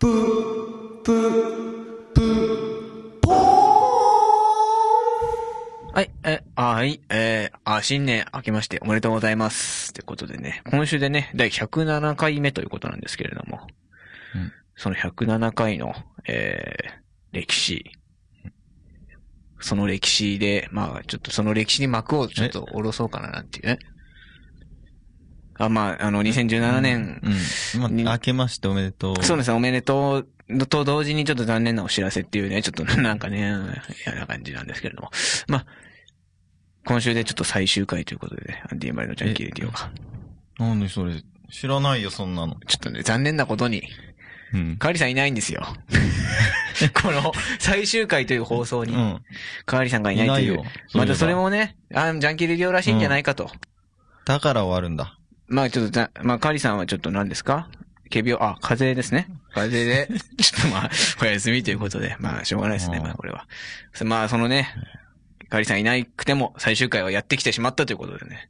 ぷー、ぷー、ぷー、ぽーはい、え、あはい、えー、あ、新年明けましておめでとうございます。ってことでね、今週でね、第107回目ということなんですけれども、うんその107回の、えー、歴史、その歴史で、まあ、ちょっとその歴史に幕をちょっと下ろそうかななんていうね。あ、まあ、あの、2017年、うん。まにあ、明けましておめでとう。そうですね、おめでとうと同時にちょっと残念なお知らせっていうね、ちょっとなんかね、嫌な感じなんですけれども。まあ、今週でちょっと最終回ということでね、アンディマリのジャンキーレディオが。なんでそれ、知らないよ、そんなの。ちょっとね、残念なことに、うん。カーリさんいないんですよ。この最終回という放送に、うん。カーリさんがいないという。いないよまたそれもね、あジャンキーレディオらしいんじゃないかと。だから終わるんだ。まあちょっとざ、まあカーリさんはちょっと何ですか？仮病、あ、風邪ですね。風邪で、ちょっとまあ、お休みということで、まあしょうがないですね、うんまあこれは。まあそのね、カーリさんいなくても最終回はやってきてしまったということでね。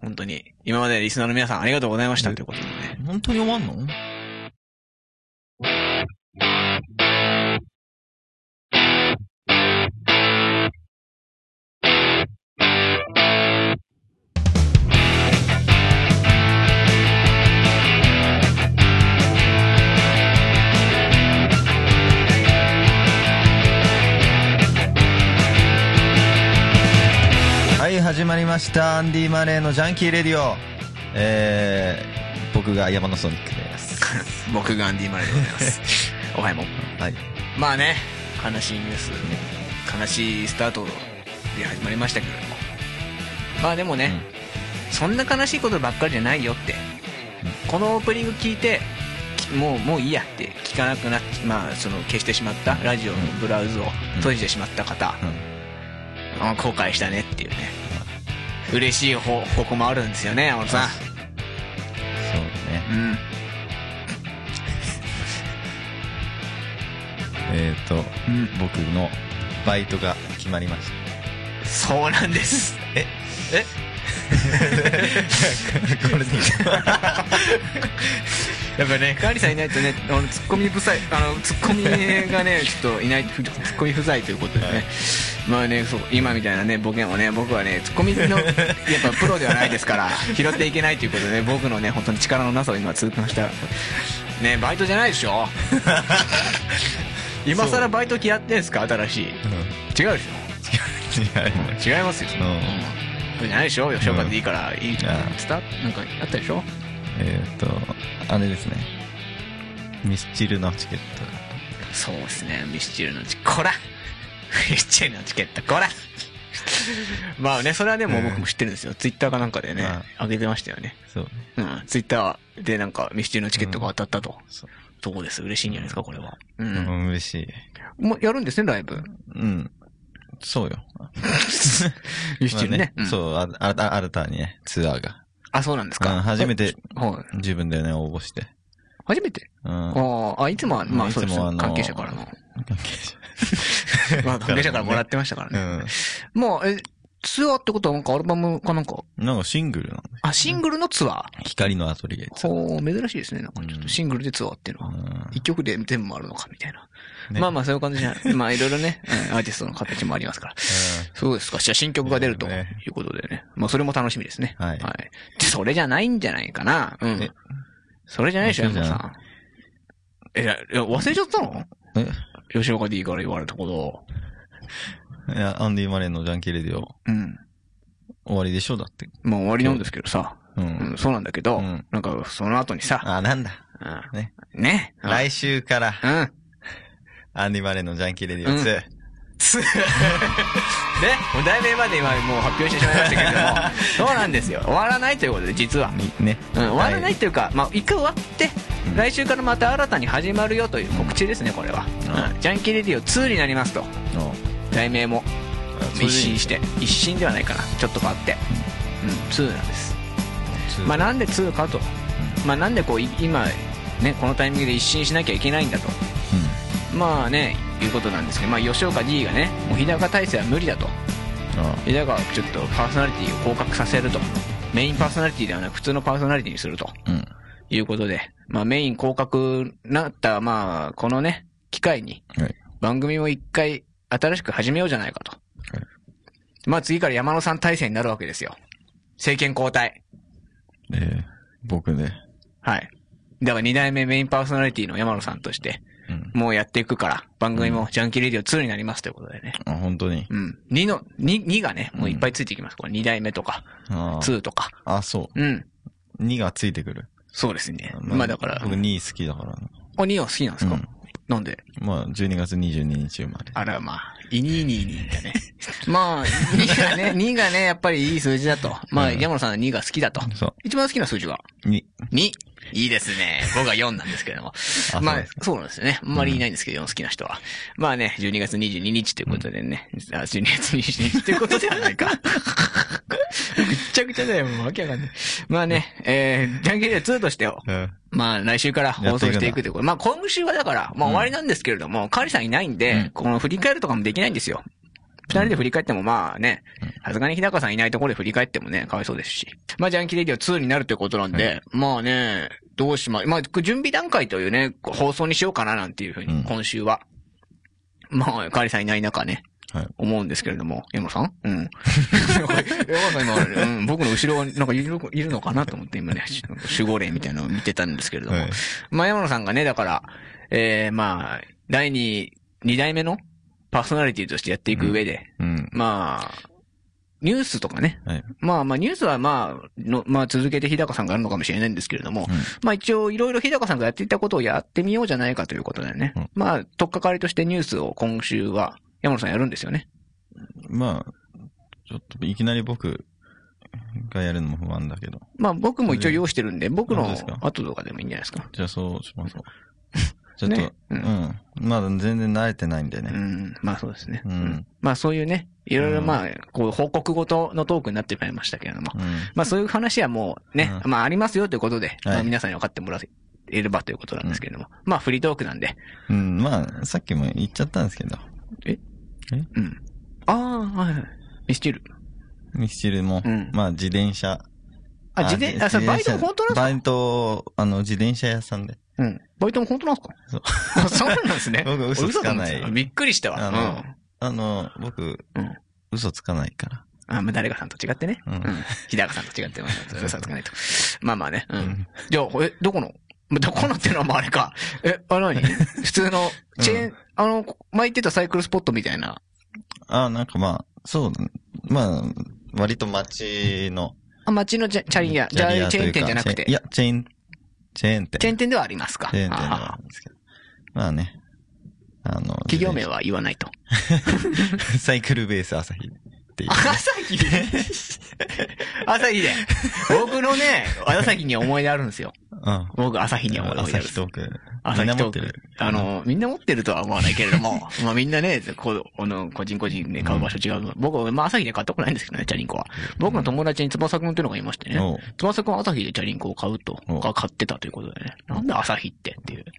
本当に、今までリスナーの皆さんありがとうございましたということでね。本当に終わんの？まりました。アンディ・マレーのジャンキー・レディオ。えー、僕が山のソニックです。僕がアンディマレでございます。おはよう。はい。まあね、悲しいニュース、悲しいスタートで始まりましたけれども。まあでもね、そんな悲しいことばっかりじゃないよって。このオープニング聞いて、きもう、もういいやって聞かなくなっまあ、その消してしまった、ラジオのブラウズを閉じてしまった方、あ後悔したねっていうね。嬉しい報報告もあるんですよね、山本さん。そうね。うん。えっ、ー、と、うん僕のバイトが決まりました。そうなんです。え？え？これでいいやっぱね、カーリさんいないとね、あの、ツッコミ不在、あの、ツッコミがね、ちょっといない、ツッコミ不在ということでね。まあね、そう、今みたいなね、ボケもね、僕はね、ツッコミの、やっぱプロではないですから、拾っていけないということでね、僕のね、本当に力のなさを今痛感した。ね、バイトじゃないでしょ 今更バイト気やってんすか？新しい。違うでし違う違いますよ。うん。そうじゃないでしょ吉岡でいいから、いい、あスタなんかあったでしょ？えっ、ー、と、あれですね。ミスチルのチケット。そうですね、ミスチルのチこら ミスチルのチケット、こらまあね、それはね、もう僕も知ってるんですよ。ツイッターかなんかでねあ、上げてましたよね。そうね。うん、ツイッターでなんかミスチルのチケットが当たったと。そう。どうです嬉しいんじゃないですか、これは。う。うんん、嬉しい。もうやるんですね、ライブ？うん。そうよ。ミスチルね。そう、あ、あ、あ新たにね、ツアーが。あ、そうなんですうん、か。初めてはい。自分でね、応募して。初めて？うん。ああ、あ、いつもは、まあそうですいつもあの関係者からの。関係者。まあ関係者からもらってましたからね。もう、え、ツアーってことはなんかアルバムかなんか、うん。なんかシングルなのね。あ、シングルのツアー？光のアトリエ。ほう、珍しいですね。なんかちょっとシングルでツアーっていうのは。うん一曲で全部あるのかみたいな。ねまあまあそういう感じじゃない。まあいろいろね、うんアーティストの形もありますから。そうですか。じゃあ新曲が出るとねいうことでね。まあそれも楽しみですね。はいはい。で、それじゃないんじゃないかな。うんえ？それじゃないでしょ、山本さん。え、いや忘れちゃったの？え？吉岡 D から言われたこいや、アンディ・マレーのジャンキーレディオと。うん。終わりでしょ？だって。まあ終わりなんですけどさ。う。うんん、そうなんだけど、うんなんかその後にさ、あ、なんだ。うんね。ね。うん来週から、うん。アンディ・マレーのジャンキーレディオ2。つ ね、もう題名まで今もう発表してしまいましたけれども、そうなんですよ。終わらないということで、実は。にね。うん、終わらないというか、まあ、一回終わって、うん来週からまた新たに始まるよという告知ですね、これは。うんうんジャンキーレディオ2になりますと。お題名も一新して。一新ではないかな。ちょっと変わって。うん、2なんです。まあ、なんで2かと。まあ、なんでこう、い今、ね、このタイミングで一新しなきゃいけないんだと。まあね、いうことなんですけど、まあ、吉岡 D がね、もう日高体制は無理だと。うん。日高はちょっとパーソナリティを降格させると。メインパーソナリティではなく普通のパーソナリティにすると。うん。いうことで、まあメイン降格なった、まあ、このね、機会に、はい。番組を一回新しく始めようじゃないかと。はいまあ次から山野さん体制になるわけですよ。政権交代。で、僕で。はい。だから二代目メインパーソナリティの山野さんとして、うん。もうやっていくから、番組もジャンキーレディオ2になりますということでね。あ、本当に？うん。2の、2、2がね、もういっぱいついてきます。これ2代目とか、あ2とか。あ。あ、そうん。う。2がついてくる。そうですね。まあだから、僕2好きだからな。あ、2は好きなんですか、うんなんで？まあ、12月22日生まれ。あら、まあ、イニーニーニーだね。まあ、2がね、2がね、やっぱりいい数字だと。まあ、うん山野さんは2が好きだと。そ一番好きな数字は？う。2。2。いいですね。僕は4なんですけれども。あまあそうなんですよね。あんまりいないんですけど、4好きな人は。まあね、12月22日ということでね。あ、12月22日ということではないか。ぐっちゃぐちゃだよ、もうわけわかんない。まあね、えー、ジャンキーレ2としてを、うん。まあ来週から放送していくということ。まあ今週はだから、まあ終わりなんですけれども、カリさんいないんで、うんこの振り返るとかもできないんですよ。二人で振り返ってもまあね、さすがに日高さんいないところで振り返ってもね、かわいそうですし。まあジャンキーレディオ2になるということなんで、まあね、どうしま、まあ準備段階というね、放送にしようかななんていうふうに、うん今週は。まあ、カリさんいない中ね、はい。思うんですけれども、山野さん？うん。山野さん今、うん、僕の後ろになんかいるいるのかなと思って今ね、守護霊みたいなのを見てたんですけれども。はい。まあ、山野さんがね、だから、えー、まあ、第二、二代目のパーソナリティとしてやっていく上で、うん。まあ、ニュースとかね。はい。まあまあ、ニュースはまあ、の、まあ続けて日高さんがやるのかもしれないんですけれども、うんまあ一応いろいろ日高さんがやっていたことをやってみようじゃないかということでね。うんまあ、とっかかりとしてニュースを今週は山野さんやるんですよね。まあ、ちょっといきなり僕がやるのも不安だけど。まあ僕も一応用意してるんで、僕の後とかでもいいんじゃないですか。じゃあそうしましょう。ちょっと、ねううんん。まだ全然慣れてないんでね。うん、まあそうですね。うんまあそういうね、いろいろまあ、こう報告ごとのトークになってしまいましたけれども。うん。まあそういう話はもうね、うまあありますよということで、まあはい皆さんに分かってもらえればということなんですけれども。まあフリートークなんで。うん、まあ、さっきも言っちゃったんですけど。うん。ああ、はいはい。ミスチル。ミスチルも、うんまあ自転車。あ、自転、あ、それバイトも本当なんですか？バイト、あの、自転車屋さんで。うん。バイトも本当なんですか？そうあ そうなんですね。僕嘘つかないびっくりしたわ。あのあの、僕、うん。嘘つかないから。あ、まあ、誰かさんと違ってね。ううんん。日高さんと違って、まあ、嘘つかないと。まあまあね。ううんん。じゃあ、え、どこの？どこのっていうのはもうあれか。え、あ、何？普通の、チェーン、あの、前言ってたサイクルスポットみたいな。あ、なんかまあ、そう、まあ、割と街の。あ、街のチャチャリア、じゃあ、チェーン店じゃなくて。いや、チェーン、チェーン店。チェーン店ではありますか。チェーン店ではああるんですけど。まあね。あの、企業名は言わないと。サイクルベース朝日っていう。朝日で？朝日で。僕のね、朝日には思い出あるんですよ。うん。僕、朝日には思い出あ朝る。日トーク。朝日トークみんな持ってる。。あの、みんな持ってるとは思わないけれども、まあみんなね、こう、あの、個人個人で買う場所違う。僕、まあ朝日で買ったことないんですけどね、チャリンコは。僕の友達に翼くんっていうのがいましておうね。翼くんは朝日でチャリンコを買うと買ってたということでね。なんで朝日ってっていう。うん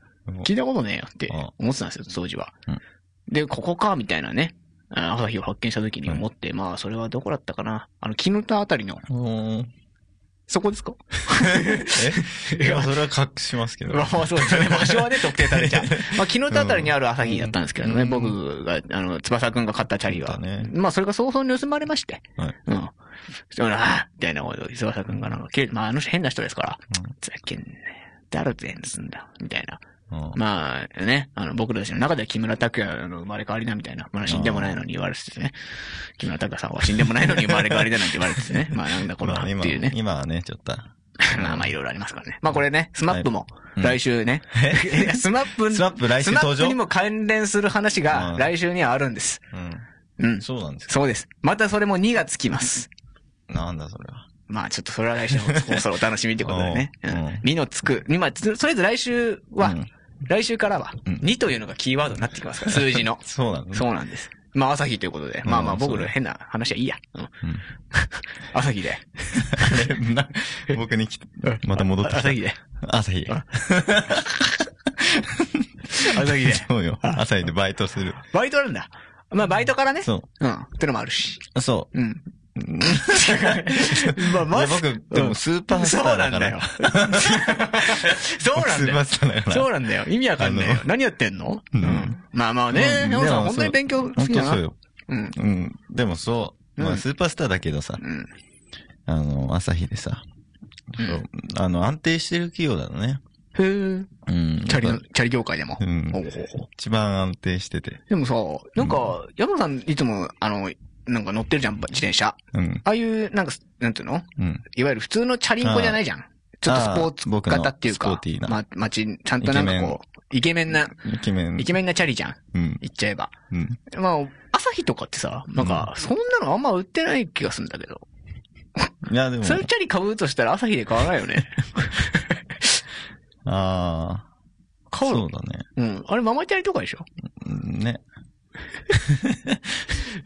聞いたことねえよって思ってたんですよ、当時はうん。で、ここか、みたいなね。あ朝日を発見した時に思って、まあ、それはどこだったかな。あの、絹田あたりの、そこですか？え？いや、それは隠しますけど。まあまあそうですよね。場所はね、特定されちゃう。まあ、昨日あたりにある朝日だったんですけどね、うん僕が、あの、翼くんが買ったチャリは。ねまあ、それが早々に盗まれまして。はいうん。そら、あみたいなことを、翼くんがなんか、けまあ、あの人変な人ですから、うんざけんね誰全すんだ、みたいな。うんまあ、ね、あの、僕たちの中では木村拓哉の生まれ変わりだみたいな。まだ死んでもないのに言われててね。木村拓哉さんは死んでもないのに生まれ変わりだなんて言われててね。まあなんだこれはっていうね。今はね、ちょっと。まあまあいろいろありますからね。まあこれね、スマップもうん来週ね。スマップ、スマップ来週スマ登場ップにも関連する話がうん来週にはあるんです。うん。うん。そうなんですかそうです。またそれも2がつきます。なんだそれは。まあちょっとそれは来週の放送お楽しみってことでね。うんうん2のつく。今、つとりあえず来週はうん、来週からはうん2というのがキーワードになってきますから、数字の。そうなんだ。そうなんです。まあ朝日ということで。まあまあうんそう僕の変な話はいいや。うんうん。朝日で。あ れな僕に来て、また戻ってきた。朝日で。朝日。朝日で。そうよ。朝日でバイトする。バイトあるんだ。まあバイトからね。そうん。ってのもあるし。う。そうん。う。まあ、まいや僕、でもスーパースターだから。そうなんだよ。スーパースターだから。そうなんだよ。意味わかんないよ。何やってんの？うんまあまあね、本さんでも本当に勉強好本きだな。うよ。うん。うん。でもそう。まうんあ、スーパースターだけどさ、うん。あの、朝日でさ、うんそうあの、安定してる企業だね。へえ。うん。チャリチャリ業界でも。一番安定してて。でもさ、なんか、山田さんいつも、あの、なんか乗ってるじゃん、自転車。うん。ああいう、なんか、なんていうの？うん。いわゆる普通のチャリンコじゃないじゃん。ちょっとスポーツ型っていうかスポーティー、なま、まち、ちゃんとなんかこう、イケメンな、イケメン。イケメンなチャリじゃん。うん。言っちゃえば。うん。まあ、朝日とかってさ、なんか、そんなのあんま売ってない気がするんだけど。いや、でも、そういうチャリ買うとしたら朝日で買わないよね。ああ。買うの？そうだね。うん。あれママチャリとかでしょ？うんね。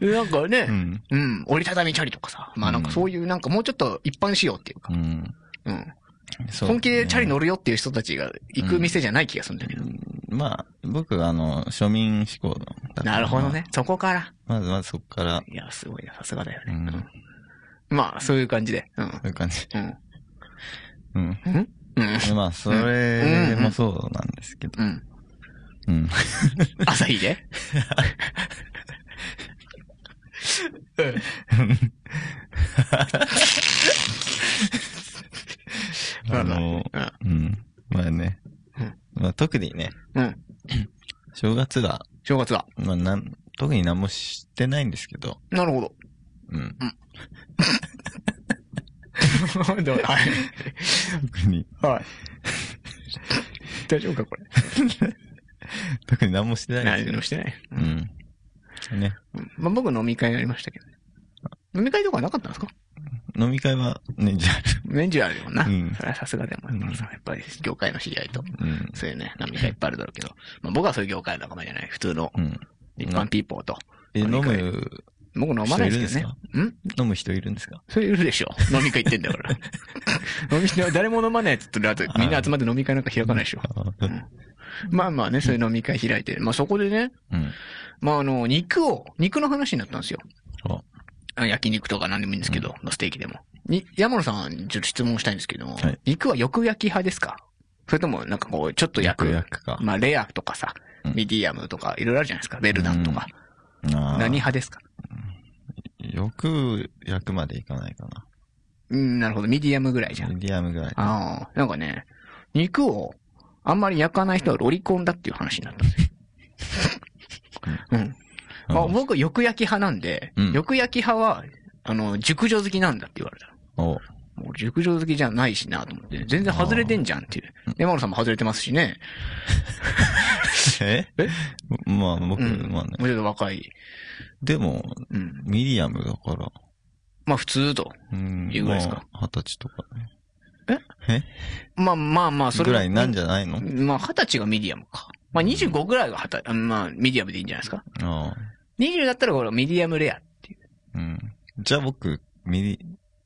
なんかね、うん。うん、折りたたみチャリとかさ。まあなんかそういうなんかもうちょっと一般仕様っていうかう、ん。うん。そう本気でチャリ乗る。るよっていう人たちが行く店じゃない気がするんだけど。まあ、僕、あの、庶民志向だなるほどね。。そこから。まず、まずそこから、いや、すごいな、さすがだよね。うんうんまあ、そういう感じで。うん。そういう感じ。うん。うん。うん？うん。まあ、それもそうなんですけど。うん。うん。朝日で？あの、うん。まあねうん。まあ、特にね、うん。正月が、正月は。まあ、なん、特に何もしてないんですけど、なるほど。うん。どう はい。特に、はい。大丈夫か、これ。特に何もしてないんです何も。してない。うん。ね。うんまあ、僕飲み会がありましたけどね。飲み会とかなかったんですか？飲み会は年中ある。年中あるよな。うんそれはさすがでも、うんやっぱり業界の知り合いと、うん。そういうね、飲み会いっぱいあるだろうけど、まあ僕はそういう業界の仲間じゃない。普通のうん。一般ピーポーと。え、飲飲み会む、僕飲まないですけどね。ん飲む人いるんですか？それいるでしょ。飲み会行ってんだから。飲み会、誰も飲まないやつってあとみんな集まって飲み会なんか開かないでしょ。まあまあね、そういう飲み会開いて、まあそこでね、うん。まああの、肉を、肉の話になったんですよ。焼肉とか何でもいいんですけど、ステーキでも。に、山野さん、ちょっと質問したいんですけども、はい肉はよく焼き派ですか？それとも、なんかこう、ちょっと焼く。焼くか。まあ、レアとかさ、うんミディアムとか、いろいろあるじゃないですか。ウェルダンとか。あー何派ですか？よく焼くまでいかないかな。うん、なるほど。ミディアムぐらいじゃん。ミディアムぐらい。ああ、なんかね、肉をあんまり焼かない人はロリコンだっていう話になったんですよ。うん。まあ、うん僕、よく焼き派なんで、うんよく焼き派は、あの、熟女好きなんだって言われた。おもう熟女好きじゃないしなと思って、全然外れてんじゃんっていう。山野さんも外れてますしね。え？え？まあ、僕、うん。まあねも。うちょっと若い。でも、うん。ミディアムだから。まあ普通と。うん。いうぐらいですかまあ二十歳とかね。まあまあまあ、それぐらいなんじゃないの？まあ二十歳がミディアムか。まあ25ぐらいが二十歳、まあミディアムでいいんじゃないですか。ああ。20だったらこれミディアムレアっていう。うん。じゃあ僕、ミディ、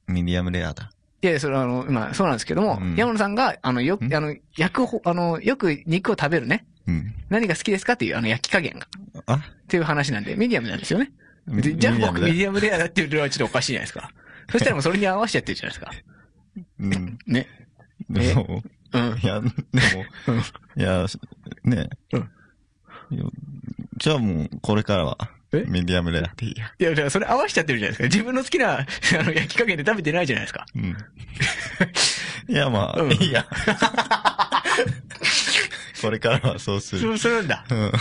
ミディアムレアだ。いやいや、それはあの、まあそうなんですけども、うん山野さんが、あの、よく、ん？あの、焼くほ、あの、よく肉を食べるね。うん。何が好きですかっていう、あの、焼き加減が。あ？っていう話なんで、ミディアムなんですよね。でじゃあ僕ミディアムレアだっていうのはちょっとおかしいじゃないですか。そしたらもうそれに合わせちゃってるじゃないですか。うん。ね。でも、うん。いや、でも、いや、ねうんじゃあもう、これからは、え？ミディアムレアでいいや。いや、だからそれ合わせちゃってるじゃないですか。自分の好きな、あの、焼き加減で食べてないじゃないですか。うん。いや、まあ、うんいいや。これからはそうする。そう、そうなんだ。うん。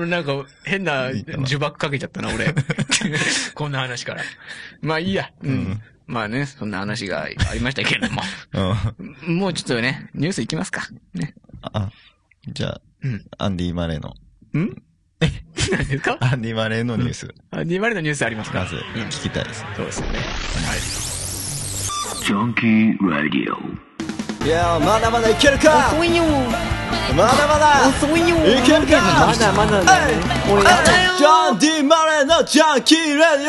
俺なんか、変な呪縛かけちゃったな、俺。こんな話から。まあいいや。うん。うんまあね、そんな話がありましたけれども。うん。もうちょっとね、ニュースいきますか。ね。あ、じゃあ、うん。アンディ・マレーの、ん？何ですか？アンディ・マレーのニュース、あ、2割のニュースありますか？まずうん聞きたいです。そうですよね。Junkie Radio. いやまだまだいけるか？遅いよまだまだ遅いよいけるか？まだまだだよ。俺やだよジャンディ・マレーのジャンキー・ラディ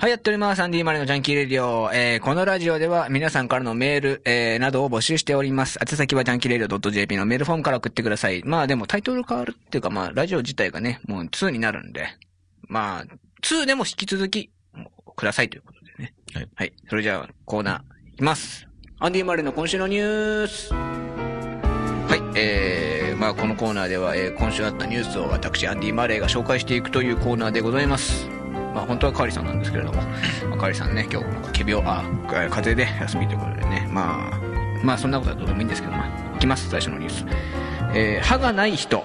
はい、やっております。アンディマレのジャンキーレディオ。えー、このラジオでは皆さんからのメール、えー、などを募集しております。宛先はジャンキーレディオ .jp のメールフォームから送ってください。まあでもタイトル変わるっていうかまあ、ラジオ自体がね、もう2になるんで。まあ、2でも引き続き、くださいということでね。はい。はい。それじゃあ、コーナーいきます。アンディ・マレーの今週のニュース。はい。えー、まあこのコーナーでは、えー今週あったニュースを私、アンディ・マレーが紹介していくというコーナーでございます。まあ本当はカーリさんなんですけれども、まあ、カーリさんね、今日、仮病、あ、風邪で休みということでね、まあ、まあそんなことはどうでもいいんですけど、まあ、いきます、最初のニュース。えー歯がない人、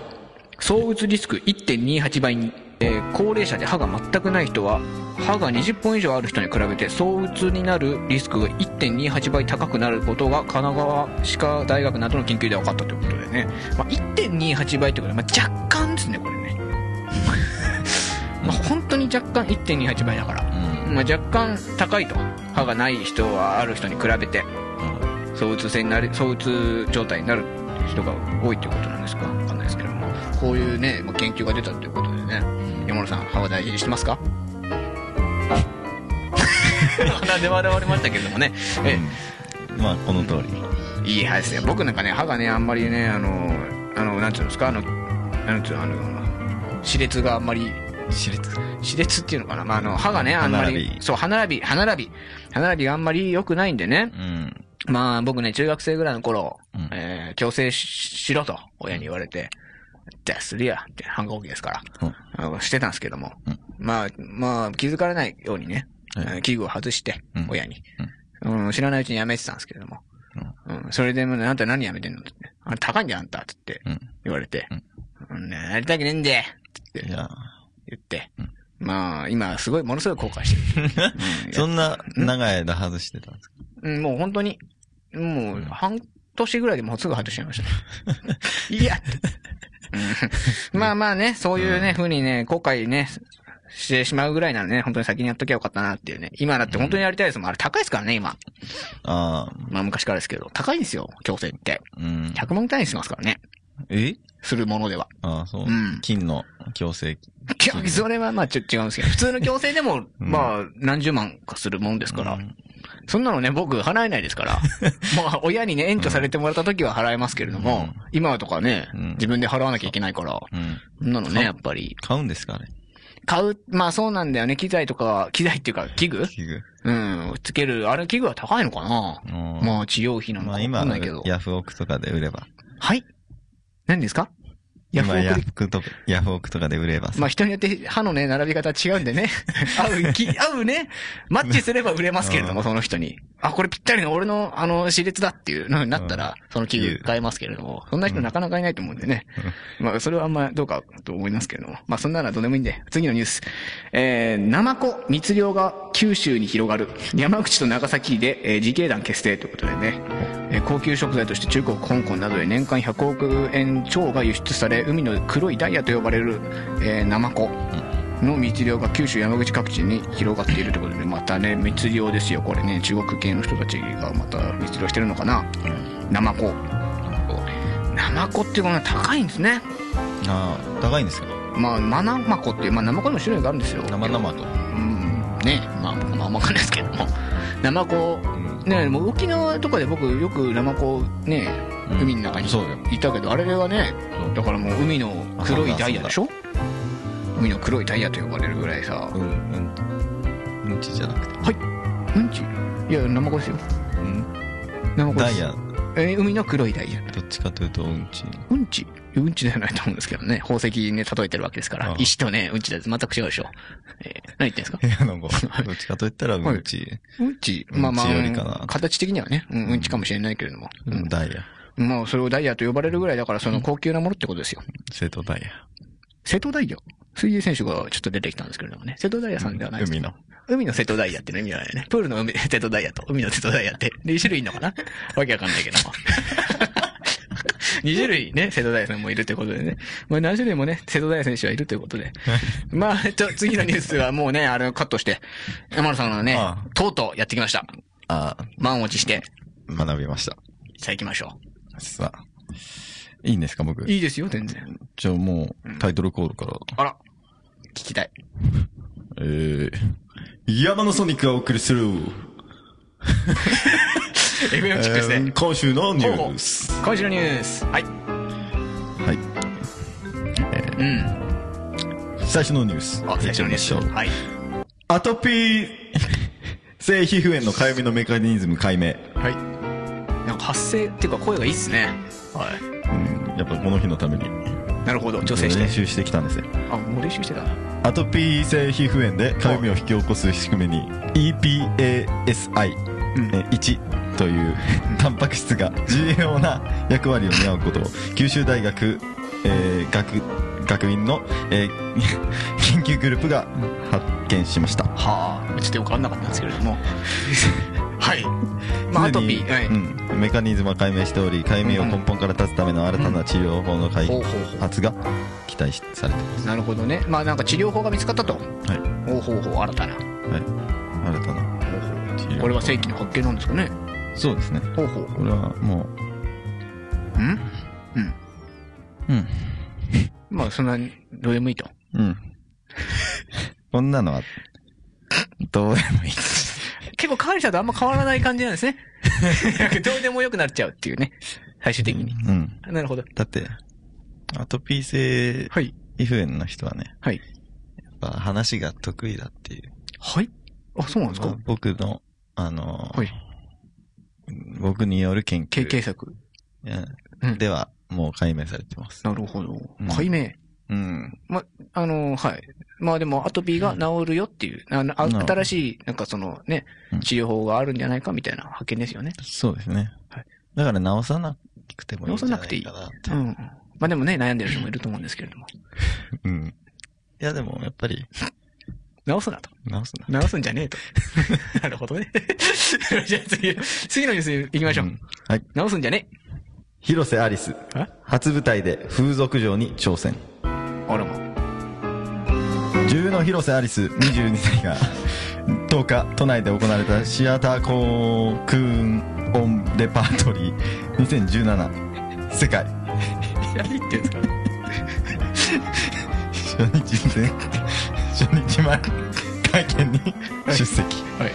躁うつリスク1.28倍に、えー高齢者で歯が全くない人は歯が20本以上ある人に比べて躁うつになるリスクが1.28倍高くなることが神奈川歯科大学などの研究で分かったということでね、まあ、1.28倍ってことで、まあ、若干ですねこれねまあ本当に若干1.28倍だから、うん。まあ、若干高いと。歯がない人はある人に比べて躁うつ性になる躁うつ状態になる人が多いということなんですか？わかんないですけども。こういうね、まあ、研究が出たということでね。山野さん歯は大事にしてますか？鼻で笑われましたけどもね。えうん。まあ、この通り。いい歯ですよ。僕なんかね歯がねあんまりねあのあのなんていうんですか？あのなんていうのあの歯列があんまり私立。歯列っていうのかな、まあ、あの歯がねあんまりそう歯並び歯並び。歯並びがあんまり良くないんでね。うん。まあ僕ね、中学生ぐらいの頃、うん。えー、矯正ししろと、親に言われて、じゃあするや、って反抗期ですから、あのしてたんですけども、うん。まあ、まあ、気づかれないようにね、はいえー器具を外してうん、親に、うん。知らないうちにやめてたんですけども、うん。それでもうね、あんた何やめてんの？ってあれ高いんだよ、あんた、つってうん。言われて、うん、ねやりたくねえんで、つって。いや、言って、まあ、今、すごい、ものすごい後悔してる。うんそんな長い間外してたんですか？うん、もう本当に、もう、半年ぐらいでもうすぐ外しちゃいましたね。いやまあまあね、そういうね、風にね、後悔ね、してしまうぐらいならね、本当に先にやっときゃよかったなっていうね。今だって本当にやりたいですもん。あれ高いですからね、今。ああ、まあ昔からですけど。高いんですよ、矯正って。うん。100万単位しますからね。え？するものでは。ああ、そううん。金の矯正。いや、それはまあちょっと違うんですけど、普通の矯正でも、まあ、何十万かするもんですから、うんそんなのね、僕払えないですから。まあ、親にね、援助されてもらった時は払えますけれども、うん今はとかね、うん自分で払わなきゃいけないから、うん。そんなのね、やっぱり。買うんですかあれ。買う、まあそうなんだよね、機材とか、機材っていうか、器具？器具。うん、つける、あれ器具は高いのかな？うんまあ治療費なのかわかまあ今んないけど。、ヤフオクとかで売れば。はい何ですか？ヤフオクでフオクとか、ヤフオクとかで売ればさ。まあ人によって歯のね、並び方違うんでね。合う、き合うね。マッチすれば売れますけれども、うんその人に。あ、これぴったりの俺の、あの、歯列だっていうのになったら、その器具買えますけれども、そんな人なかなかいないと思うんでね。まあ、それはあんまどうかと思いますけれども。まあ、そんなのはどうでもいいんで、次のニュース。えー、ナマコ密漁が九州に広がる。山口と長崎で、えー自警団結成ということでね。えー高級食材として中国、香港などで年間100億円超が輸出され、海の黒いダイヤと呼ばれる、えーナマコの密漁が九州、山口各地に広がっているということで、またね、密漁ですよ、これね。中国系の人たちがまた密漁してるのかな。ナマコ。ナマコっていうのは高いんですね。ああ、高いんですか？まあ、マナマコっていう、まあ、ナマコにも種類があるんですよ。生々と。うん、ね、まあ、僕もあんまわかんないですけども。ナマコ、ね、もう沖縄とかで僕よくナマコね、うん。海の中にいたけど、あれはね、だからもう海の黒いダイヤでしょ？海の黒いダイヤと呼ばれるぐらいさ。う、ん、うん。うん。ちじゃなくて。うん。ちいや、ナマコですよ。うん。ナマコです。ダイヤ、えー海の黒いダイヤ。どっちかというとうんち。うんち？うんちではないと思うんですけどね。宝石にね、例えてるわけですからああ。石とね、うんちだと全く違うでしょ。えー何言ってんですか？いや、なんか、どっちかと言ったらうんち。うんち、うんちまあまあよりかな、形的にはね、うん、うんちかもしれないけれども。ううんんダイヤ。まあ、それをダイヤと呼ばれるぐらいだから、その高級なものってことですよ。瀬戸ダイヤ。瀬戸ダイヤ？水泳選手がちょっと出てきたんですけれどもね。瀬戸ダイヤさんではないです海の。海の瀬戸ダイヤっての意味はないね。プールの海 瀬戸ダイヤと海の瀬戸ダイヤって、2種類いんのかな？わけわかんないけども。2種類ね、瀬戸大也さんもいるということでね。まあ何種類もね、瀬戸大也選手はいるということで。まあ、ちょ、次のニュースはもうね、あれをカットして、山野さんがねああ、とうとうやってきました。あ満を持して、あ、学びました。さあ行きましょさあ。いいんですか、僕？う。。いいですよ、全然。じゃあもう、タイトルコールから。あら、聞きたい。えー、山のソニックがお送りする、FM チックですね。えー今週のニュース。今週のニュース。はい。はい。うん。最初のニュース。あ、最初のニュース。はい。アトピー性皮膚炎のかゆみのメカニズム解明。はいなんか発声っていうか声がいいっすねはうん、やっぱこの日のために。いなるほど。女性して。練習してきたんですよ。あもう練習してた。アトピー性皮膚炎でかゆみを引き起こす仕組みに EPASI、うん。え1というタンパク質が重要な役割を担うことを九州大学、えー学学院の、えー研究グループが発見しました。はあ。ちょっとよく分かんなかったんですけれどもはい。まあアトピーはい、うん、メカニズムは解明しておりかゆみを根本から断つための新たな治療法の開発が期待しされています。うなるほどね。まあなんか治療法が見つかったと。はい、ほうほうほう新たな。はい、新たな治療法。これは正規の発見なんですかね。そうですね。ほうほう。これはもうん？うん。ううん。まあそんなにどうでもいいと。うん。こんなのはどうでもいい結構感謝とあんま変わらない感じなんですね。どうでもよくなっちゃうっていうね。最終的に。うん。なるほど。だってアトピー性はい。皮膚炎の人はねはい。やっぱ話が得意だっていう。はい。あそうなんですか？まあ僕のあのはい。僕による研経究験作うん。ではもう解明されてます。なるほど。うん。解明。うん。あの、はい。まあでも、アトピーが治るよっていう、あ新しい、なんかそのねうん、治療法があるんじゃないかみたいな発見ですよね。そうですね。はいだから直さなくてもいいんじゃないかなって。直さなくうん。まあでもね、悩んでる人もいると思うんですけれども。うん。いやでもやっぱり治すなと。直すな。治すんじゃねえと。なるほどね。じゃあ次、次のニュース行きましょう。んはい。治すんじゃね広瀬アリスえ？初舞台で風俗嬢に挑戦。あらま。女優の広瀬アリス22歳が10日都内で行われたシアターコークーンオンレパートリー2017世界。何言ってんですか？初日で初日前会見に出席、はい。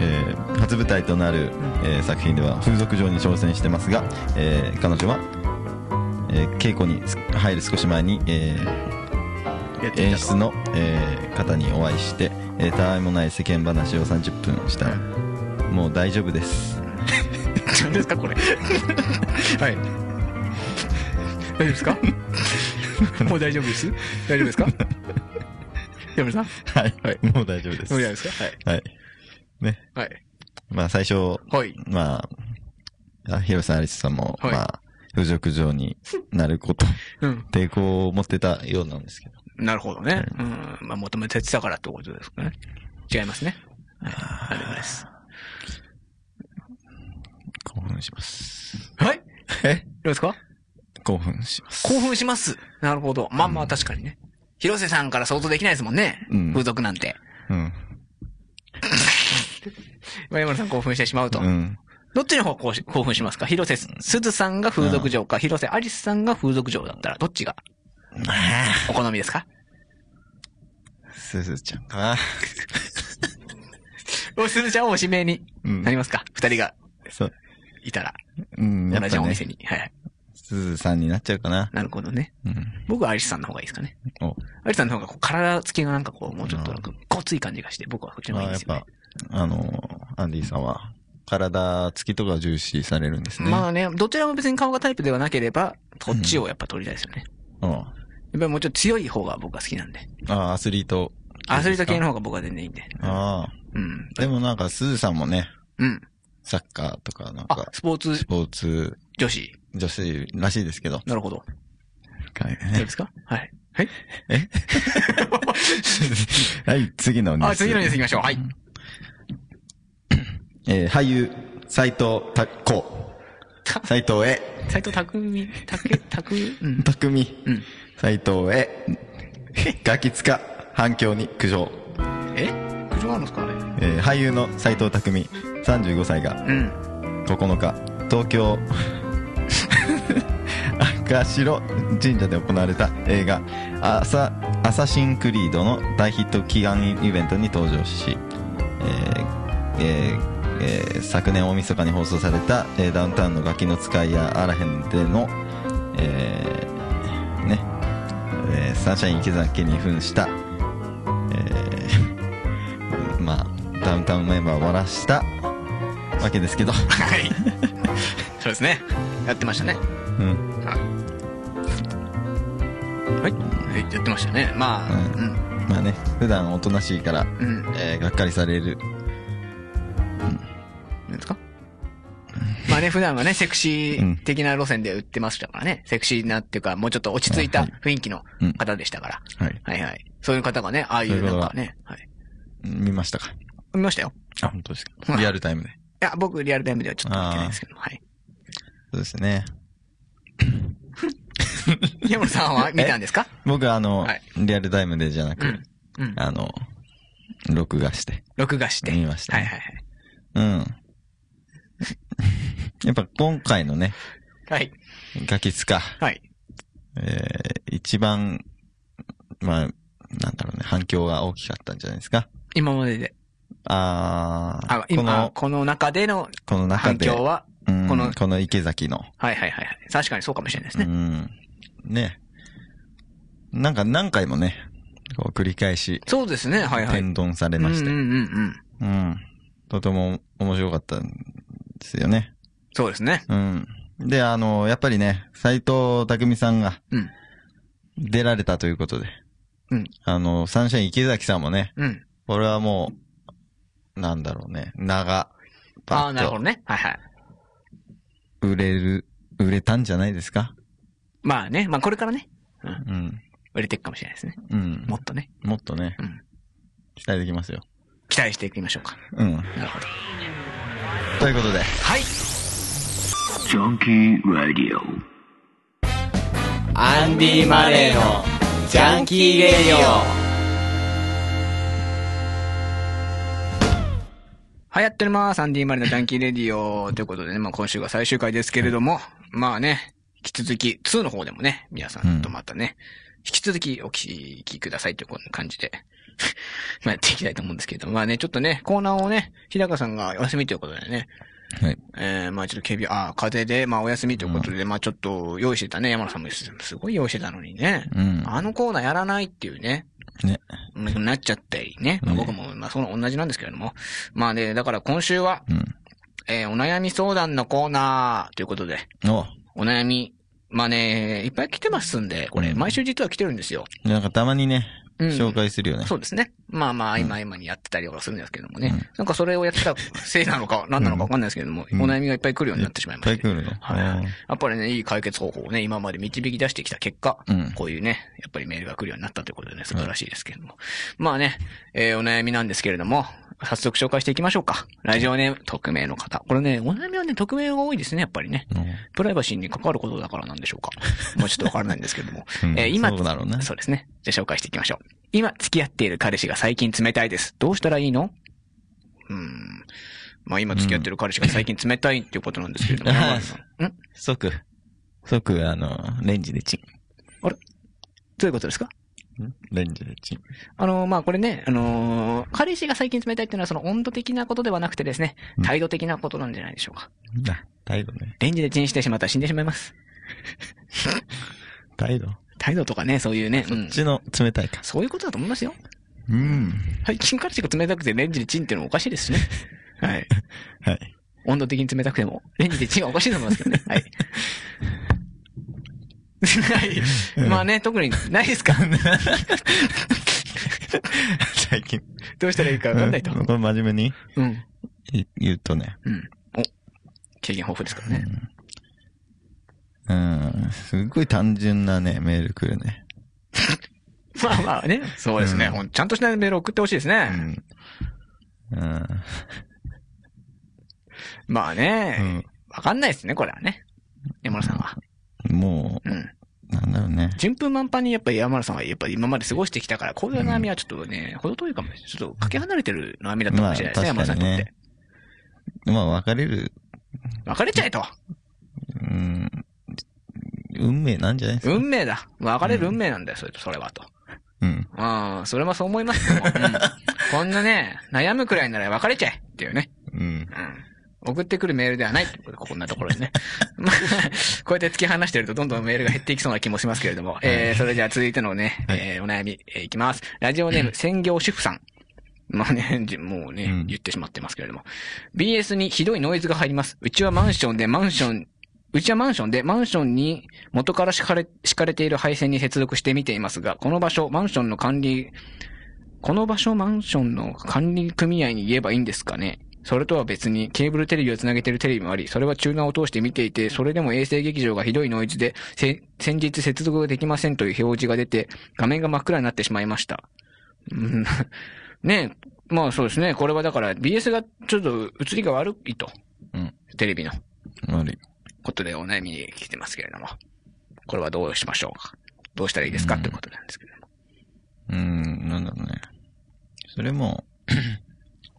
えー初舞台となる、えー作品では風俗嬢に挑戦してますが、えー彼女は、えー稽古に入る少し前に、えー演出の、えー方にお会いして、えーたわいもない世間話を30分したら、もう大丈夫です何ですかこれ？はい。大丈夫ですか？もう大丈夫です？大丈夫ですか？山田さん？はい、はいもう大丈夫ですもう大丈夫ですか？はい。はいねはい。まあ最初はい。まああ広瀬アリスさんも、はいまあ風俗嬢になることうん。抵抗を持ってたようなんですけどなるほどね。うん。まあ、求めてたからってことですかね。違いますね。はい。大丈夫です。興奮しますはいえ？どうですか？興奮します興奮します。なるほど。まあまあ確かにね。広瀬さんから想像できないですもんね。うん風俗なんて。うん 山村さん興奮してしまうと。うんどっちの方興奮しますか？広瀬すずさんが風俗嬢か、広瀬アリスさんが風俗嬢だったら、どっちが？お好みですか？すずちゃんかな おすずちゃんをお指名にうんなりますか？二人がそういたら、うん同じお店に。はいはい。すずさんになっちゃうかななるほどね。うん僕はアリスさんの方がいいですかね。おアリスさんの方がこう体つきがなんかこう、もうちょっとなんかごつい感じがして、僕はこっちの方がいいですよねぱ。、あの、アンディさんは、体つきとか重視されるんですね。まあね、どちらも別に顔がタイプではなければ、こっちをやっぱ取りたいですよね。うん。やっぱりもうちょっと強い方が僕は好きなんで。ああ、アスリート。アスリート系の方が僕は全然いいんで。あうん。あ。でもなんか、すずさんもね、うん。サッカーとか、なんあか、、スポーツスポーツ女子。女子らしいですけど。なるほど。はいどうですか？はい。はい。はい、次のニュース。あ、次のニュース行きましょう。はい。えー俳優、斎藤たこた斎藤へ、斎藤匠、たけ、たく、うん。匠、うん。斎藤へ、ガキ使、反響に苦情。え？苦情あるんですかあれ？えー俳優の斎藤匠、35歳がうん。9日、東京、赤白神社で行われた映画、アサ、アサシンクリードの大ヒット祈願イベントに登場し、えーえーえー昨年大晦日に放送された、えーダウンタウンのガキの使いやあらへんでの、えーね、えーサンシャイン池崎に扮した、まあ、ダウンタウンメンバーを終わらしたわけですけど。はい。そうですね。やってましたね。うん。はい。はい、やってましたね。まあ、ううんん。まあね、普段おとなしいから、うん。えー、がっかりされる。なんですか？まあね、普段はね、セクシー的な路線で売ってましたからね。セクシーなっていうか、もうちょっと落ち着いたはい雰囲気のうん方でしたから。はい。はいはい。そういう方がね、ああいうなんかね、はい。見ましたか？見ましたよ。あ、本当ですうんかリアルタイムで。いや、僕リアルタイムではちょっと見てないですけど、はい。そうですね。山本さんは見たんですか？僕はあの、はいリアルタイムでじゃなく。あの、録画して録画して。見ましたね。はいはいはい。うん。やっぱ今回のね、はい。ガキツカ、はい。えー、一番、まあ、なんだろうね、反響が大きかったんじゃないですか？今までで。あー、あ、こ今、の、この中でのこの中で、反響は、うんこのこの池崎の、はいはいはいはい。確かにそうかもしれないですね。うん。ね。なんか何回もね、こう繰り返し、そうですね、はいはい。天丼されまして、うんうんうんうん。うん。とても面白かったんですよね。そうですね。うん。で、あの、やっぱりね、斎藤匠さんがうん。出られたということで。うん。あの、サンシャイン池崎さんもね、うん。これはもう、なんだろうね、長、ああ、なるほどね。はいはい。売れる、売れたんじゃないですか？まあね、まあこれからね、うん。うん。売れていくかもしれないですね。うん。もっとね。もっとね、うん期待できますよ。期待していきましょうか。うん。なるほど。ということで、はい。Junkie Radio. アンディ・マレーのジャンキー・レディオはい、やっております。アンディ・マリのジャンキー・レディオということでね、まあ今週が最終回ですけれども、まあね、引き続き、2の方でもね、皆さんとまたね、引き続きお聞きくださいというこんな感じで、まあやっていきたいと思うんですけれども、まあね、ちょっとね、コーナーをね、日高さんがお休みということでね、はい。えー、まあちょっと警備、あ、風邪で、まあお休みということで、まあちょっと用意してたね、山田さんもすすごい用意してたのにね、うん。あのコーナーやらないっていうね、ね。なっちゃったりね。まあ、ね僕も、まあ、その同じなんですけれども。まあね、だから今週は、うん。えーお悩み相談のコーナーということで、おお悩み、まあね、いっぱい来てますんで、これ、うん毎週実は来てるんですよ。なんかたまにね、うん紹介するよね。そうですね。まあまあ、今今にやってたりはするんですけどもね。うんなんかそれをやってたせいなのか、何なのかわかんないですけども、うんお悩みがいっぱい来るようになってしまいまして。いっぱい来るの。はいはい。やっぱりね、いい解決方法をね、今まで導き出してきた結果、うんこういうね、やっぱりメールが来るようになったということでね、素晴らしいですけれども。まあね、えーお悩みなんですけれども、早速紹介していきましょうか。ラジオネーム、匿名の方。これね、お悩みはね、匿名が多いですね、やっぱりね。うんプライバシーに関わることだからなんでしょうか。もうちょっとわからないんですけども。うんえー今、そうだろうねそうですね。じゃあ紹介していきましょう。今、付き合っている彼氏が最近冷たいです。どうしたらいいの？うん。まあ今付き合ってる彼氏が最近冷たいっていうことなんですけれども、うん即、即、あの、レンジでチン。どういうことですか？レンジでチン。あのーまあ、これね、あのー彼氏が最近冷たいっていうのはその温度的なことではなくてですねう、ん態度的なことなんじゃないでしょうか。あ、態度ね。レンジでチンしてしまったら死んでしまいます。態度態度とかね、そういうね、うんこっ。ちの冷たいか。そういうことだと思いますよ。うん。最近彼氏が冷たくてレンジでチンっていうのもおかしいですしね。はい。はい。温度的に冷たくても、レンジでチンはおかしいと思いますけどね。はい。はい。まあね、特にないですか最近。どうしたらいいかわかんないと。うんこれ真面目にうん。言言うとね。うん。お、経験豊富ですからね。うん。すっごい単純なね、メール来るね。まあまあね。そうですね。うんほんちゃんとしたメール送ってほしいですね。うん。うん。まあね、うんわかんないですね、これはね。山田さんは。もうん。う、なんだろうね。順風満帆にやっぱり山田さんはやっぱり今まで過ごしてきたから、こういう悩みはちょっとね、ほど遠いかもしれない。ちょっとかけ離れてる悩みだったかもしれないですね、まあ山田さんにとって。まあ、別れる、別れちゃえと。うん、運命なんじゃないですか。運命だ。別れる運命なんだよ、それと、それはと。うん。ああ、それもそう思いますよ。うんこんなね、悩むくらいなら別れちゃえっていうね。うん。うん。送ってくるメールではないってことで、こんなところでね。まあ、こうやって突き放してるとどんどんメールが減っていきそうな気もしますけれども。えー、それじゃあ続いてのね、えー、お悩み、えーいきます。ラジオネーム、専業主婦さん。まあね、じ もうね、うん言ってしまってますけれども。BS にひどいノイズが入ります。うちはマンションでマンション、うちはマンションでマンションに元から敷かれ、敷かれている配線に接続して見ていますが、この場所、マンションの管理、この場所マンションの管理組合に言えばいいんですかね？それとは別にケーブルテレビをつなげているテレビもあり、それはチューナーを通して見ていて、それでも衛星劇場がひどいノイズで、せ先日接続ができませんという表示が出て、画面が真っ暗になってしまいました。うん ねえ、まあそうですね。これはだから BS がちょっと映りが悪いと。うん。テレビの悪い。ことでお悩みに来てますけれども。これはどうしましょうか。どうしたらいいですか、うんということなんですけれども。うーん、なんだろうね。それも、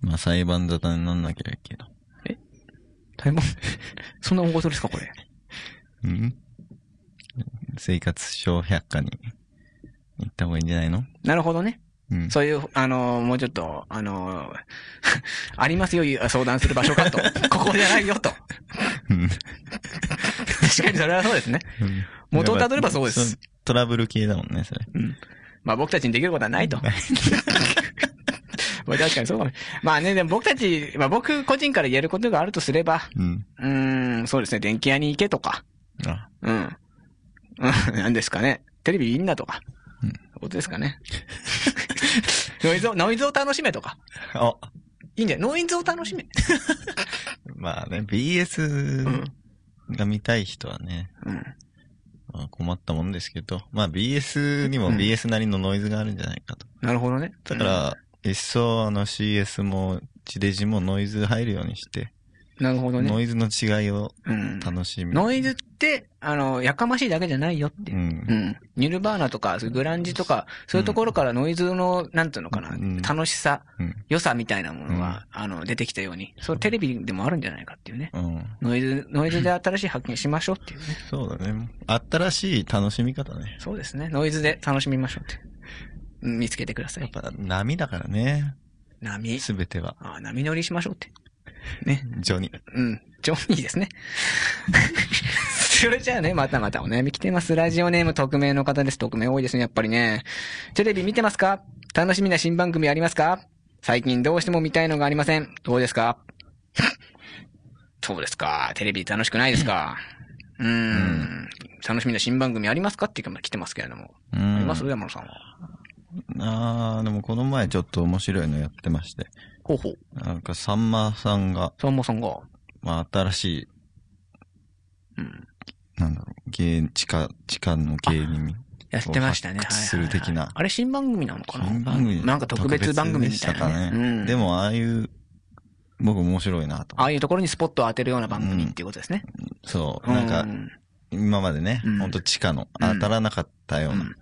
まあ裁判沙汰になんなきゃいけど。大変 そんな大事ですか、これ？うん？生活小百科に行った方がいいんじゃないの？なるほどね。うん。そういう、あの、もうちょっと、あの、ありますよ、相談する場所かと。ここじゃないよと。うん確かにそれはそうですね。元をたどればそうですトラブル系だもんね、それ。うん。まあ僕たちにできることはないと。まあ確かにそうかも。まあね、でも僕たち、まあ僕個人から言えることがあるとすれば、うん。うーん、そうですね、電気屋に行けとか、あ、うん。うん、何ですかね。テレビいいんだとか。うんことですかね。ノイズを、ノイズを楽しめとか。あ、いいんじゃない？ノイズを楽しめ。まあね、BS が見たい人はね、うん。まあ、困ったもんですけど、まあ BS にもうん BS なりのノイズがあるんじゃないかと。なるほどね。だから、いっそあの CS も地デジもノイズ入るようにして、なるほどね。ノイズの違いをうん。楽しみ。ノイズって、あの、やかましいだけじゃないよって。う。うんん。ニルバーナとか、グランジとか、そういうところからノイズの、なんていうのかな、うん楽しさ、うん。良さみたいなものが、あの、出てきたように、そう、テレビでもあるんじゃないかっていうね。うん。ノイズ、ノイズで新しい発見しましょうっていうね。そうだね。新しい楽しみ方ね。そうですね。ノイズで楽しみましょうって。うん見つけてください。やっぱ波だからね。波？すべては。あ波乗りしましょうって。ね。ジョニー。うん。ジョニーですね。それじゃあね、またまたお悩み来てます。ラジオネーム匿名の方です。匿名多いですね、やっぱりね。テレビ見てますか？楽しみな新番組ありますか？最近どうしても見たいのがありません。どうですか？そうですか？テレビ楽しくないですか？うーん。楽しみな新番組ありますか？っていうか来てますけれども。うあります？ん。山野さんは。あー、でもこの前ちょっと面白いのやってまして。ほうほう。なんかさんまさんが、さんまさんが？まあ新しい、うん。なんだろう、芸、地下、地下の芸人。やってましたね。発掘する的なはいはいはいあれ新番組なのかな？新番組なんか特別番組みたいな、特別でしたかね。うん。でもああいう、僕面白いなと。ああいうところにスポットを当てるような番組っていうことですね。そう。なんかう、ん今までねうん、ほんと地下のうん当たらなかったよううなん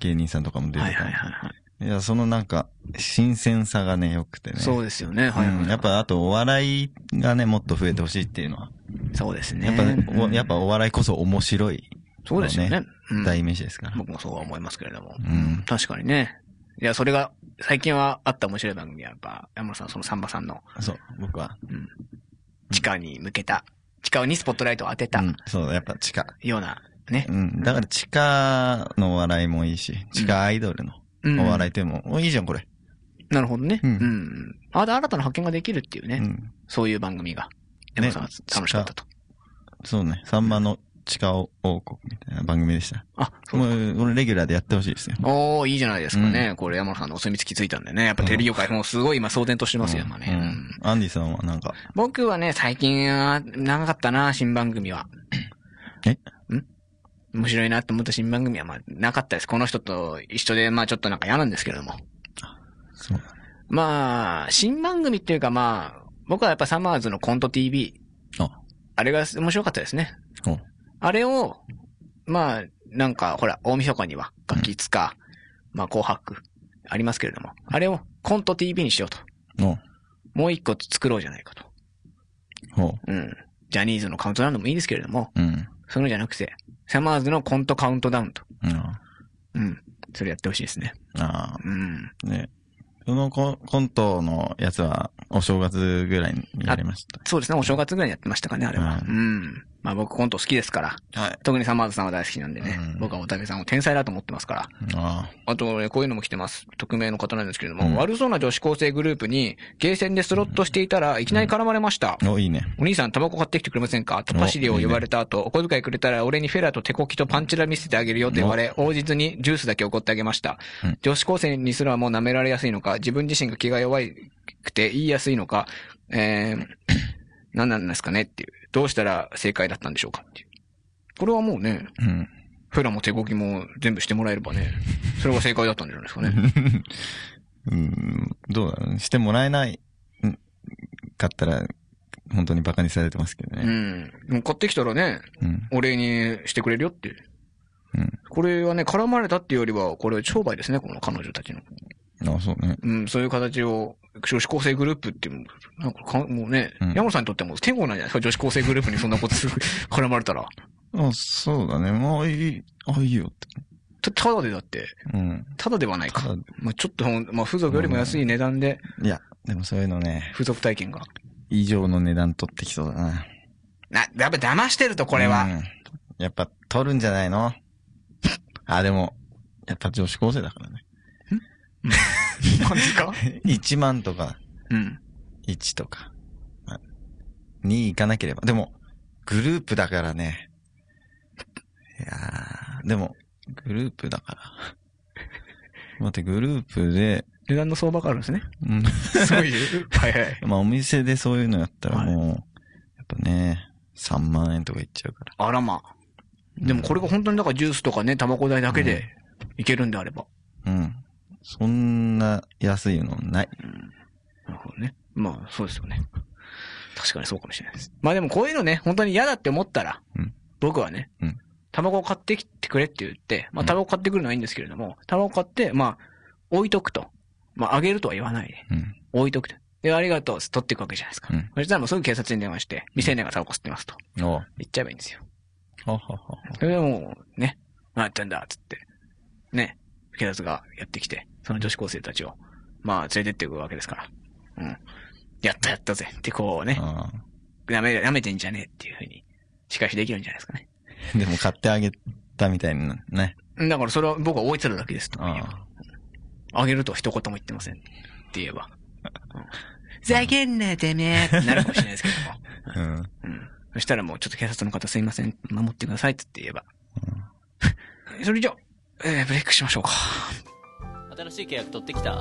芸人さんとかも出てたはいはいはいはい。いや、そのなんか、新鮮さがね、良くてね。そうですよね。はいはいはい。うんやっぱ、あと、お笑いがね、もっと増えてほしいっていうのは。そうですね。やっぱね、おうんやっぱお笑いこそ面白いそうですよね。うん代名詞ですから。僕もそうは思いますけれども。うん。確かにね。いや、それが、最近はあった面白い番組は、やっぱ、山野さん、そのサンバさんの、そう、僕は。うん。地下に向けた、地下にスポットライトを当てたうん、そう、やっぱ地下。ような、ねう。ん。だから地下のお笑いもいいし、地下アイドルのうんお笑いっても、おいいじゃん、これ。なるほどね。ううんん。あ、で新たな発見ができるっていうね。うん。そういう番組が。山野さんは楽しかったと。そうね、サンマの地下王国みたいな番組でした。あ、そうもう、俺レギュラーでやってほしいですよ。おー、いいじゃないですかね。これ山野さんのお墨付きついたんでね。やっぱテレビ業界もすごい今騒然としてますよ、今ね。ううんん。アンディさんはなんか、僕はね、最近は長かったな、新番組は。え？ん面白いなと思った新番組はまあなかったです。この人と一緒で、まあちょっとなんか嫌なんですけれども。そう。まあ、新番組っていうかまあ、僕はやっぱサマーズのコント TV。あ、あれが面白かったですね。おあれを、まあ、なんか、ほら、大晦日には、ガキツか、まあ、紅白、ありますけれども、あれをコント TV にしようと。おもう一個作ろうじゃないかと。ほうん。ジャニーズのカウントダウンでもいいですけれども、う。うん。そのじゃなくて、サマーズのコントカウントダウンと。あうん。それやってほしいですね。あうん。ー、ね。そのココントのやつは、お正月ぐらいにやりました。そうですね、お正月ぐらいにやってましたかね、あれは。ううん。まあ僕コント好きですから。はい。特にサマーズさんは大好きなんでね。うん僕はおたけさんを天才だと思ってますから。ああとね、こういうのも来てます。匿名の方なんですけれども、うん悪そうな女子高生グループに、ゲーセンでスロットしていたらいきなり絡まれました。あ。お、いいね。お兄さん、タバコ買ってきてくれませんか？とパシリを呼ばれた後、お小遣いくれたら俺にフェラと手こきとパンチラ見せてあげるよと言われ、応じずにジュースだけ怒ってあげました。うん女子高生にすらもう舐められやすいのか、自分自身が気が弱くて言いやすいのか、えー、何なんですかねっていう。どうしたら正解だったんでしょうかっていう。これはもうね、うん。フェラも手こきも全部してもらえればね、それが正解だったんじゃないですかね。うん、どうだろうねしてもらえない、んかったら、本当にバカにされてますけどうね。ん。もう買ってきたらね、うん。お礼にしてくれるよっていう。うん。これはね、絡まれたっていうよりは、これ商売ですね、この彼女たちの。あ、そうね。うん、そういう形を、女子高生グループっていう、なんかか、もうね、うん山本さんにとっても天国なんじゃない？ですか、女子高生グループにそんなことする、絡まれたら。あ、そうだね。まあいい、あ、いいよって。たただでだって、うん。ただではないか。まあちょっとまあ風俗よりも安い値段で、いや、でもそういうのね、風俗体験が。以上の値段取ってきそうだな。な、やっぱ騙してると、これは。うんやっぱ取るんじゃないの？あ、でも、やっぱ女子高生だからね。何ですか1万とか、うん。1とか、まあに行かなければ。でも、グループだからね。いやー、でも、グループだから。待って、グループで、値段の相場があるんですね。うん、そういう。はいはい。まあお店でそういうのやったらはいもう、やっぱね、3万円とかいっちゃうから。あらまあ。でもこれが本当にだからジュースとかね、タバコ代だけでいけるんであれば。うん。そんな安いのない。なるほどね。まあ、そうですよね。確かにそうかもしれないです。まあでもこういうのね、本当に嫌だって思ったら、うん僕はね、うんタバコを買ってきてくれって言って、まあうんタバコ買ってくるのはいいんですけれども、タバコ買って、まあ、置いとくと。まあ、あげるとは言わないで。うん。置いとくと。で、ありがとう、取っていくわけじゃないですか。うんそしたらもうすぐ警察に電話して、未成年がタバコ吸ってますと。言っちゃえばいいんですよ。はははは。それでもう、ね、何やってんだ、つって。ね、警察がやってきて、その女子高生たちを、まあ、連れてっていくわけですから。うん。やったやったぜってこうね、あやめ、やめてんじゃねえっていうふうに、仕返しできるんじゃないですかね。あ。でも買ってあげたみたいなね。だからそれは僕は置いてるだけですとああげるとは一言も言ってません。って言えば。うんふざけんなよてめえってなるかもしれないですけども。うん。うん。そしたらもうちょっと警察の方すいません、守ってくださいって言えば。それじゃあ、えー、ブレイクしましょうか。新しい契約取ってきた？い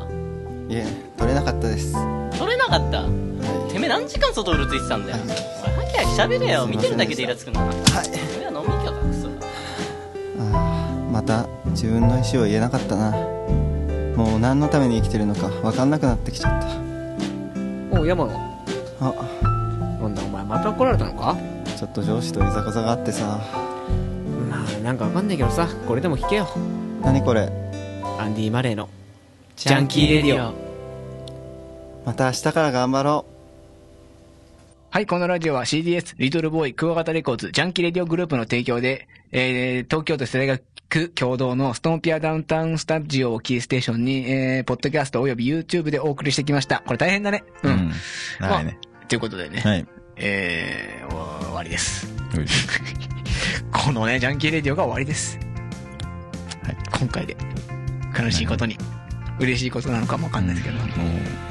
え取れなかったです。取れなかった？はてめえ何時間外うるついてたんだよ。はい。おいハキハキ喋れよ。見てるだけでイラつくなはいてめえは飲み行きゃだクソあーまた自分の意思を言えなかったな。もう何のために生きてるのか分かんなくなってきちゃった。おう、山野。あ。なんだ、お前また怒られたのか？ちょっと上司といざこざがあってさ。まあなんかわかんないけどさこれでも弾けよ何これ？アンディ・マレーのジャンキーレディオまた明日から頑張ろはい、このラジオは CDS、リトルボーイ、クワガタレコーズ、ジャンキーレディオグループの提供で、えー、東京都世田谷区経堂のストーンピアダウンタウンスタジオをキーステーションに、えー、ポッドキャストおよび YouTube でお送りしてきました。これ大変だね。う。うんん。長いね。ということでね、はい。えー、終わりです。このね、ジャンキーレディオが終わりです。はい。今回で。悲しいことに。嬉しいことなのかもわかんないですけど。もう、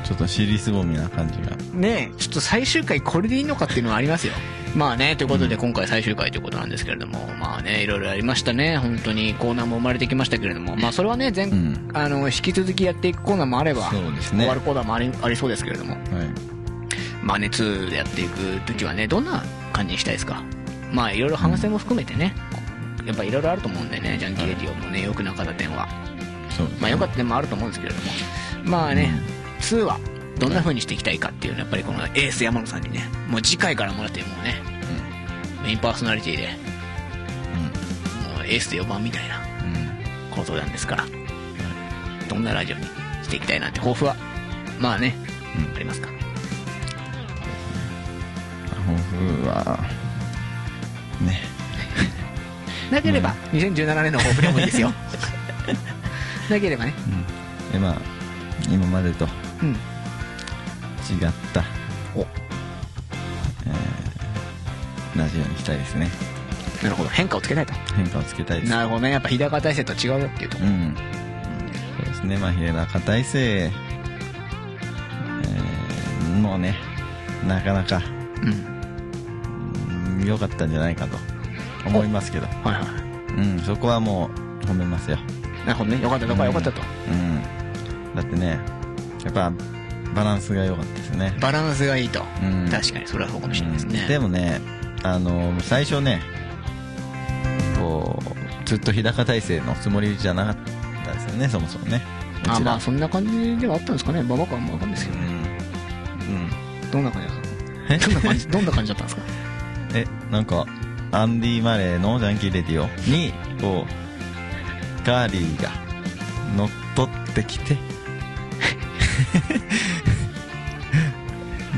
ちょっと尻すぼみな感じが。ねえ、ちょっと最終回これでいいのかっていうのはありますよ。まあね、ということで今回最終回ということなんですけれども、まあね、いろいろありましたね。本当にコーナーも生まれてきましたけれども、まあそれはね、前、うん。あの、引き続きやっていくコーナーもあれば、そうですね。は終わるコーナーもありありそうですけれども、い。まあね、2でやっていくときはね、どんな感じにしたいですか？まあいろいろ話せも含めてね、やっぱいろいろあると思うんでね、ジャンキーレディオもね、良くなかった点は。そう。まあ良かった点もあると思うんですけれども、まあね、2はどんな風にしていきたいかっていうのはやっぱりこのエース山野さんにね、もう次回からもらってもうね、メインパーソナリティで、もうエースで4番みたいなうん。うん。ことなんですから、どんなラジオにしていきたいなんて抱負は、まあね、うんありますか？抱負は、ね。なければ、2017年の抱負でもいいですよ。なければね。うん。で、まあ、今までとうん。違った、お。えーラジオにしたいですね。なるほど。変化をつけたいと。変化をつけたいです。なるほどね。やっぱ日高大生とは違うよっていうとうん。そうですね。まあ日高大生、えー、もうねなかなかうんうん良かったんじゃないかと思いますけど。はいはい。うんそこはもう褒めますよ。なるね。よかったとこはよかったと、うん。だってねやっぱバランスが良かったですね。バランスがいいと、うん。確かにそれはそうかもしれないですね、うん。でもねあの最初ねこうずっと日高大生のつもりじゃなかったですよねそもそもね。あまあそんな感じではあったんですかね、まあ、僕はもう分かんないですけど、うん、うん、どんな感じだったどんな感じどんな感じだったんですか？えなんかアンディ・マレーの「ジャンキー・レディオ」にこうガーリーが乗っ取ってきて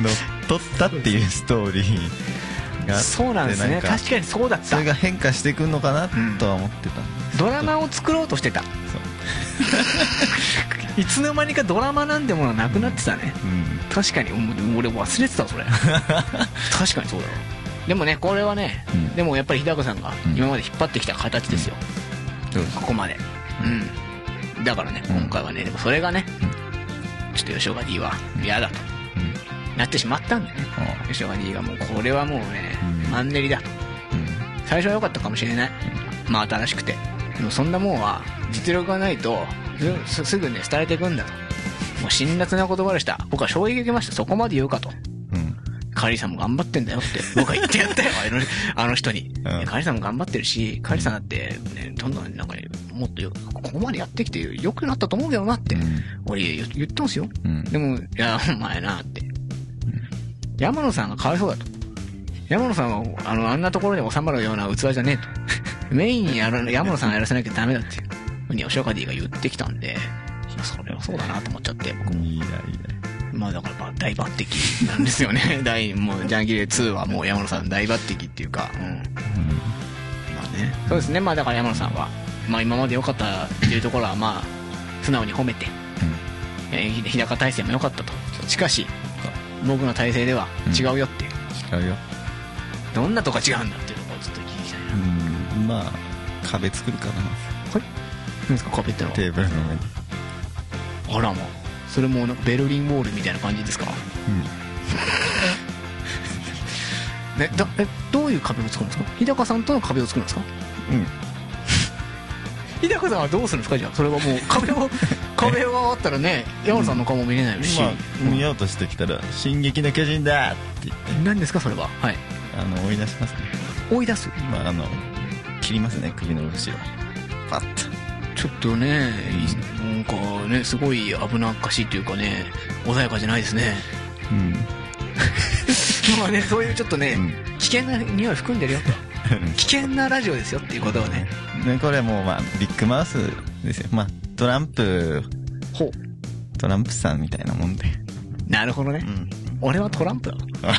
乗っ取ったっていうストーリーがそうなんですね。確かにそうだった。それが変化していくのかなとは思ってた。ん。ですドラマを作ろうとしてた。そう。いつの間にかドラマなんてものはなくなってたね。うん。確かに。お俺忘れてたそれ。確かにそうだろでもねこれはね、うん。でもやっぱり日高さんがうん。今まで引っ張ってきた形ですよ、そうです。ここまで。うん。だからねうん。今回はねでもそれがね、ちょっと吉岡 D は嫌だと。うん。なってしまったんでね。あ吉岡 D が。もうこれはもうね、うん。マンネリだと。うん。最初は良かったかもしれない、まあ新しくて。でもそんなもんは実力がないとすすぐね廃れていくんだと。もう辛辣な言葉でした。僕は衝撃受けました。そこまで言うかとうんカリーさんも頑張ってんだよって 僕は言ってやったよ。あの人に、うん。カリーさんも頑張ってるしカリーさんだって、ね、どんどんなんかねもっとよここまでやってきて良くなったと思うけどなって、うん。俺言言ってますよ。うん。でも、いや、お前なって。山野さんがかわいそうだと。山野さんは、あの、あんなところに収まるような器じゃねえと。メインやる、山野さんやらせなきゃダメだっていう。ふうに吉岡 D が言ってきたんで、それはそうだなと思っちゃって、僕も。いいやいいやまあだからまあ大抜擢なんですよね。大、もう、ジャンギレ2はもう山野さん大抜擢っていうか、うん。まあね。そうですね。まあだから山野さんは、まあ今まで良かったっていうところはまあ、素直に褒めて、えー日高体制も良かったと。しかし、僕の体制では違うよっていう。違うよどんなとこが違うんだっていうところをちょっと聞きたいな。うんまあ壁作るからな何ですか？壁ってのは。テーブルの上にあらまあ。それもベルリンウォールみたいな感じですか？ね、だえどういう壁を作るんですか？日高さんとの壁を作るんですか？うん。う ん日高さんはどうするんですか？じゃあそれはもう壁を 壁があったらね山野さんの顔も見れないし、まあ見ようとしてきたら「進撃の巨人だ!」って。言って何ですか？それは。はい。あの追い出しますね。追い出す？まああの切りますね首の後ろ。パッと。ちょっとね、いなんかねすごい危なっかしいというかね穏やかじゃないですね。うん。まあねそういうちょっとね、うん。危険な匂い含んでるよと。危険なラジオですよっていうことをね。ねこれはもうまあビッグマウスですよ。まあトランプ。ほう。トランプさんみたいなもんで。なるほどね、ん。俺はトランプだ。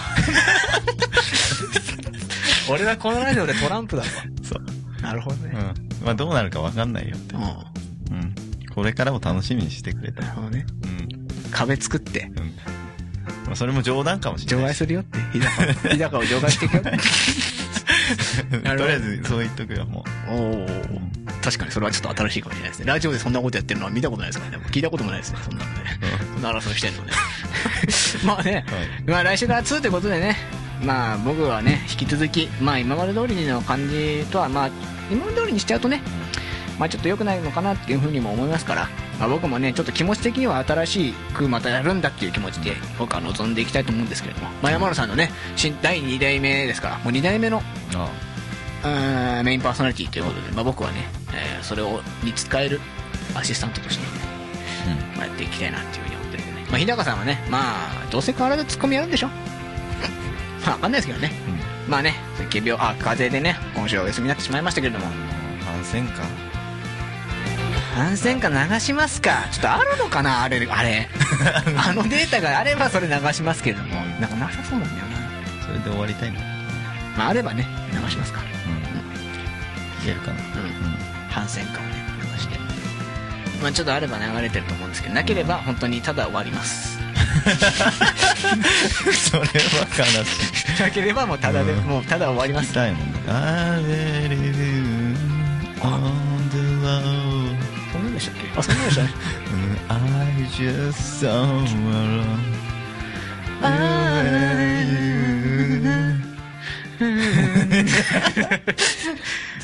俺はこのラジオでトランプだわ。そう。なるほどね、うん。まあどうなるかわかんないよって。うん、なうんこれからも楽しみにしてくれたるほどね。うん。壁作って。うん。まあそれも冗談かもしれ除ない。外するよって。日高 日高を除外していくよ。なるほど。とりあえずそう言っとくよもおお確かにそれはちょっと新しいかもしれないですね。ラジオでそんなことやってるのは見たことないですからね聞いたこともないですねそんなのね。そん。な争いしてんのね。まあね、はい。まあ来週から2ということでね。まあ僕はね引き続きまあ今まで通りの感じとはまあ今まで通りにしちゃうとねまあちょっと良くないのかなっていうふうにも思いますから、まあ、僕もねちょっと気持ち的には新しくまたやるんだっていう気持ちで僕は望んでいきたいと思うんですけれども、まあ、山野さんのね新第2代目ですからもう2代目のうあ。メインパーソナリティということで、まあ、僕はね、えーそれをに使えるアシスタントとして、まあ、やっていきたいなっていうふうに思ってるんでね、まあ、日高さんはねまあどうせ変わらずツッコミやるんでしょ？まあ分かんないですけどね、まあね仮病あ風邪でね今週はお休みになってしまいましたけれども。反戦か反戦歌流しますか？ちょっとあるのかな？あれあれ。あのデータがあればそれ流しますけれども。なんかなさそうなんだよな。それで終わりたいなまああればね流しますか。うん。いけるかな？うん。反戦歌をね流して。まあちょっとあれば流れてると思うんですけどなければ本当にただ終わります。それは悲しい。なければもうただで、うん。もうただ終わります。痛いもんね I just somewhere I...